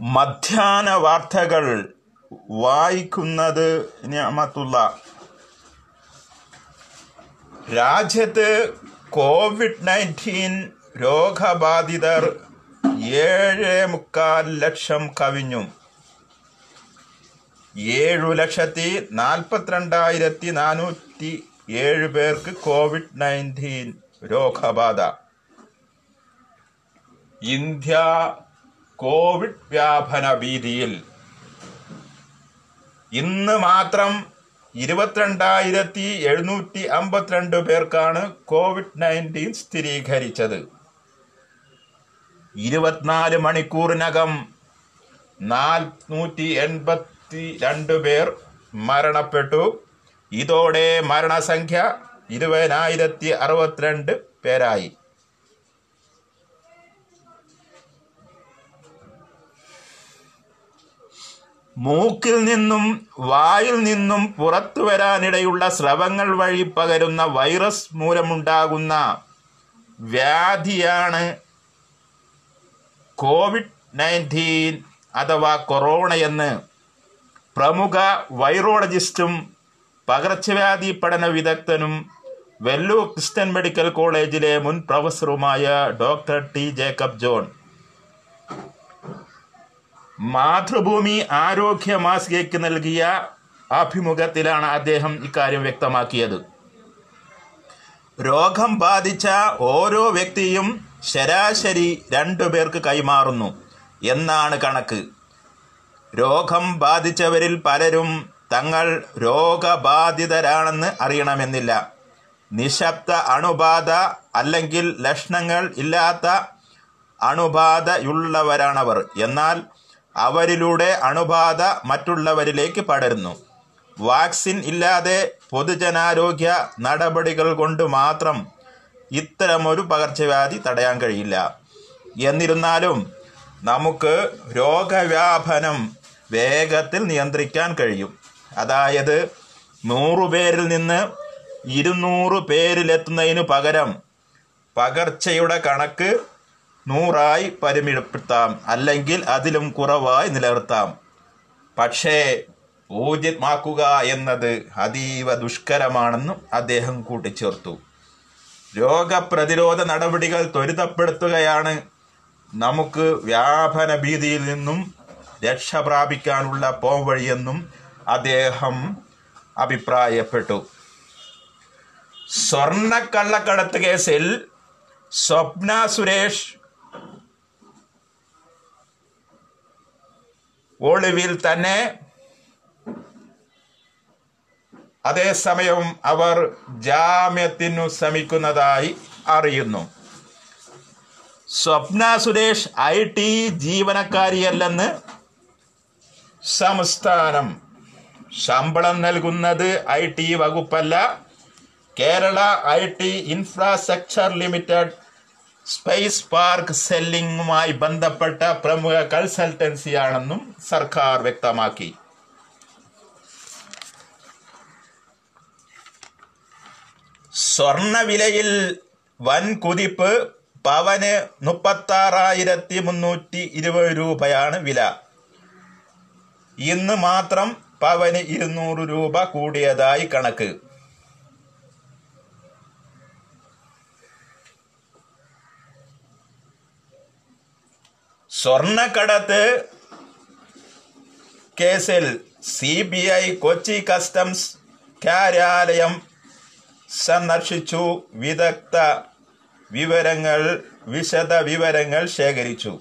മധ്യാഹ്ന വാർത്തകൾ വായിക്കുന്നത് ഞാമത്തുള്ള രാജ്യത്ത് കോവിഡ് നയന്റീൻ രോഗബാധിതർ ഏഴ് മുക്കാൽ ലക്ഷം കവിഞ്ഞു. ഏഴു ലക്ഷത്തി നാൽപ്പത്തിരണ്ടായിരത്തി നാനൂറ്റി ഏഴ് പേർക്ക് കോവിഡ് നയന്റീൻ രോഗബാധ. ഇന്ത്യ കോവിഡ് വ്യാപന ഭീതിയിൽ ഇന്ന് മാത്രം ഇരുപത്തിരണ്ടായിരത്തി എഴുന്നൂറ്റി അമ്പത്തിരണ്ട് പേർക്കാണ് കോവിഡ് നയന്റീൻ സ്ഥിരീകരിച്ചത്. ഇരുപത്തിനാല് മണിക്കൂറിനകം നാൽനൂറ്റി എൺപത്തി രണ്ട് പേർ മരണപ്പെട്ടു. ഇതോടെ മരണസംഖ്യ ഇരുപതിനായിരത്തി അറുപത്തിരണ്ട് പേരായി. മൂക്കിൽ നിന്നും വായിൽ നിന്നും പുറത്തു വരാനിടയുള്ള സ്രവങ്ങൾ വഴി പകരുന്ന വൈറസ് മൂലമുണ്ടാകുന്ന വ്യാധിയാണ് കോവിഡ് നയന്റീൻ അഥവാ കൊറോണയെന്ന് പ്രമുഖ വൈറോളജിസ്റ്റും പകർച്ചവ്യാധി പഠന വിദഗ്ധനും വെല്ലൂർ ക്രിസ്ത്യൻ മെഡിക്കൽ കോളേജിലെ മുൻ പ്രൊഫസറുമായ doctor T Jacob John. Mathrubhumi ആരോഗ്യ മാസികയ്ക്ക് നൽകിയ അഭിമുഖത്തിലാണ് അദ്ദേഹം ഇക്കാര്യം വ്യക്തമാക്കിയത്. രോഗം ബാധിച്ച ഓരോ വ്യക്തിയും ശരാശരി രണ്ടു പേർക്ക് കൈമാറുന്നു എന്നാണ് കണക്ക്. രോഗം ബാധിച്ചവരിൽ പലരും തങ്ങൾ രോഗബാധിതരാണെന്ന് അറിയണമെന്നില്ല. നിശബ്ദ അണുബാധ അല്ലെങ്കിൽ ലക്ഷണങ്ങൾ ഇല്ലാത്ത അണുബാധയുള്ളവരാണവർ. എന്നാൽ അവരിലൂടെ അണുബാധ മറ്റുള്ളവരിലേക്ക് പടരുന്നു. വാക്സിൻ ഇല്ലാതെ പൊതുജനാരോഗ്യ നടപടികൾ കൊണ്ട് മാത്രം ഇത്തരമൊരു പകർച്ചവ്യാധി തടയാൻ കഴിയില്ല. എന്നിരുന്നാലും നമുക്ക് രോഗവ്യാപനം വേഗത്തിൽ നിയന്ത്രിക്കാൻ കഴിയും. അതായത് നൂറു പേരിൽ നിന്ന് ഇരുന്നൂറ് പേരിലെത്തുന്നതിന് പകരം പകർച്ചയുടെ കണക്ക് നൂറായി പരിമിതപ്പെടുത്താം. അല്ലെങ്കിൽ അതിലും കുറവായി നിലനിർത്താം. പക്ഷേ ഊർജിതമാക്കുക എന്നത് അതീവ ദുഷ്കരമാണെന്നും അദ്ദേഹം കൂട്ടിച്ചേർത്തു. രോഗപ്രതിരോധ നടപടികൾ ത്വരിതപ്പെടുത്തുകയാണ് നമുക്ക് വ്യാപന ഭീതിയിൽ നിന്നും രക്ഷ പ്രാപിക്കാനുള്ള പോംവഴിയെന്നും അദ്ദേഹം അഭിപ്രായപ്പെട്ടു. സ്വർണക്കള്ളക്കടത്ത് കേസിൽ സ്വപ്ന സുരേഷ് ഒളിവിൽ തന്നെ അതേസമയം അവർ ജാമ്യത്തിനു ശ്രമിക്കുന്നതായി അറിയുന്നു. സ്വപ്ന സുരേഷ് ഐ ടി ജീവനക്കാരിയല്ലെന്ന് സംസ്ഥാനം ശമ്പളം നൽകുന്നത് I T വകുപ്പല്ല. Kerala I T infrastructure limited space park സെല്ലിംഗുമായി ബന്ധപ്പെട്ട പ്രമുഖ കൺസൾട്ടൻസിയാണെന്നും സർക്കാർ വ്യക്തമാക്കി. സ്വർണവിലയിൽ വൻ കുതിപ്പ് പവന് മുപ്പത്താറായിരത്തി മുന്നൂറ്റി ഇരുപത് രൂപയാണ് വില. ഇന്ന് മാത്രം പവന് ഇരുന്നൂറ് രൂപ കൂടിയതായി കണക്ക്. സ്വർണക്കടത്ത് കേസിൽ C B I Kochi customs കാര്യാലയം സന്ദർശിച്ചു. വിദഗ്ധ വിവരങ്ങൾ വിശദ വിവരങ്ങൾ ശേഖരിച്ചു.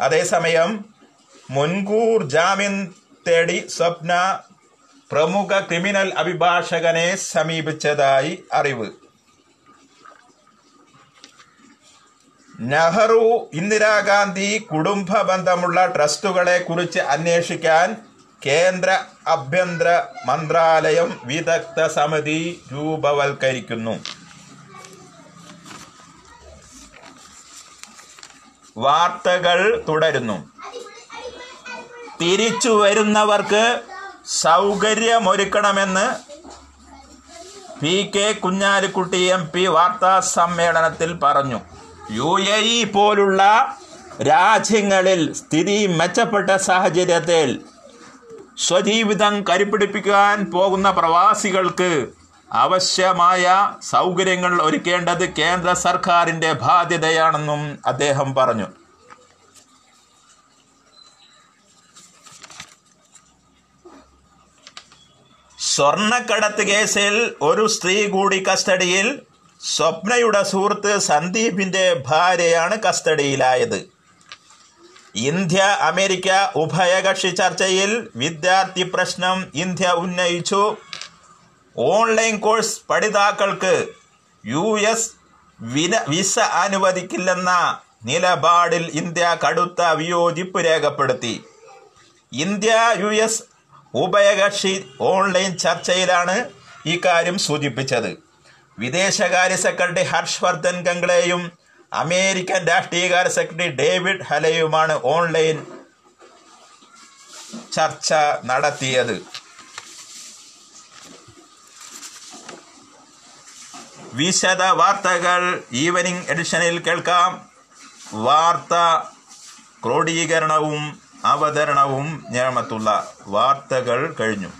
അതേസമയം മുൻകൂർ ജാമ്യം തേടി സ്വപ്ന പ്രമുഖ ക്രിമിനൽ അഭിഭാഷകനെ സമീപിച്ചതായി അറിവ്. നെഹ്റു ഇന്ദിരാഗാന്ധി കുടുംബ ബന്ധമുള്ള ട്രസ്റ്റുകളെ കുറിച്ച് അന്വേഷിക്കാൻ കേന്ദ്ര ആഭ്യന്തര മന്ത്രാലയം വിദഗ്ധ സമിതി രൂപവൽക്കരിക്കുന്നു. വാർത്തകൾ തുടരുന്നു. തിരിച്ചു വരുന്നവർക്ക് സൗകര്യമൊരുക്കണമെന്ന് P K Kunhalikutty M P വാർത്താ സമ്മേളനത്തിൽ പറഞ്ഞു. യു എ ഇ പോലുള്ള രാജ്യങ്ങളിൽ സ്ഥിതി മെച്ചപ്പെട്ട സാഹചര്യത്തിൽ സ്വജീവിതം കരുപിടിപ്പിക്കാൻ പോകുന്ന പ്രവാസികൾക്ക് ആവശ്യമായ സൗകര്യങ്ങൾ ഒരുക്കേണ്ടത് കേന്ദ്ര സർക്കാരിന്റെ ബാധ്യതയാണെന്നും അദ്ദേഹം പറഞ്ഞു. സ്വർണക്കടത്ത് കേസിൽ ഒരു സ്ത്രീ കൂടി കസ്റ്റഡിയിൽ സ്വപ്നയുടെ സുഹൃത്ത് സന്ദീപിന്റെ ഭാര്യയാണ് കസ്റ്റഡിയിലായത്. ഇന്ത്യ അമേരിക്ക ഉഭയകക്ഷി ചർച്ചയിൽ വിദ്യാർത്ഥി പ്രശ്നം ഇന്ത്യ ഉന്നയിച്ചു. ഓൺലൈൻ കോഴ്സ് പഠിതാക്കൾക്ക് യു എസ് വിസ അനുവദിക്കില്ലെന്ന നിലപാടിൽ ഇന്ത്യ കടുത്ത വിയോജിപ്പ് രേഖപ്പെടുത്തി. ഇന്ത്യ യു എസ് ഉഭയകക്ഷി ഓൺലൈൻ ചർച്ചയിലാണ് ഇക്കാര്യം സൂചിപ്പിച്ചത്. വിദേശകാര്യ സെക്രട്ടറി ഹർഷ് വർദ്ധൻ ഗംഗ്ലയും അമേരിക്കൻ രാഷ്ട്രീയകാര്യ സെക്രട്ടറി ഡേവിഡ് ഹലയുമാണ് ഓൺലൈൻ ചർച്ച നടത്തിയത്. വിശദ വാർത്തകൾ ഈവനിംഗ് എഡിഷനിൽ കേൾക്കാം. വാർത്ത ക്രോഡീകരണവും അവതരണവും ഞാമത്തുള്ള വാർത്തകൾ കഴിഞ്ഞു.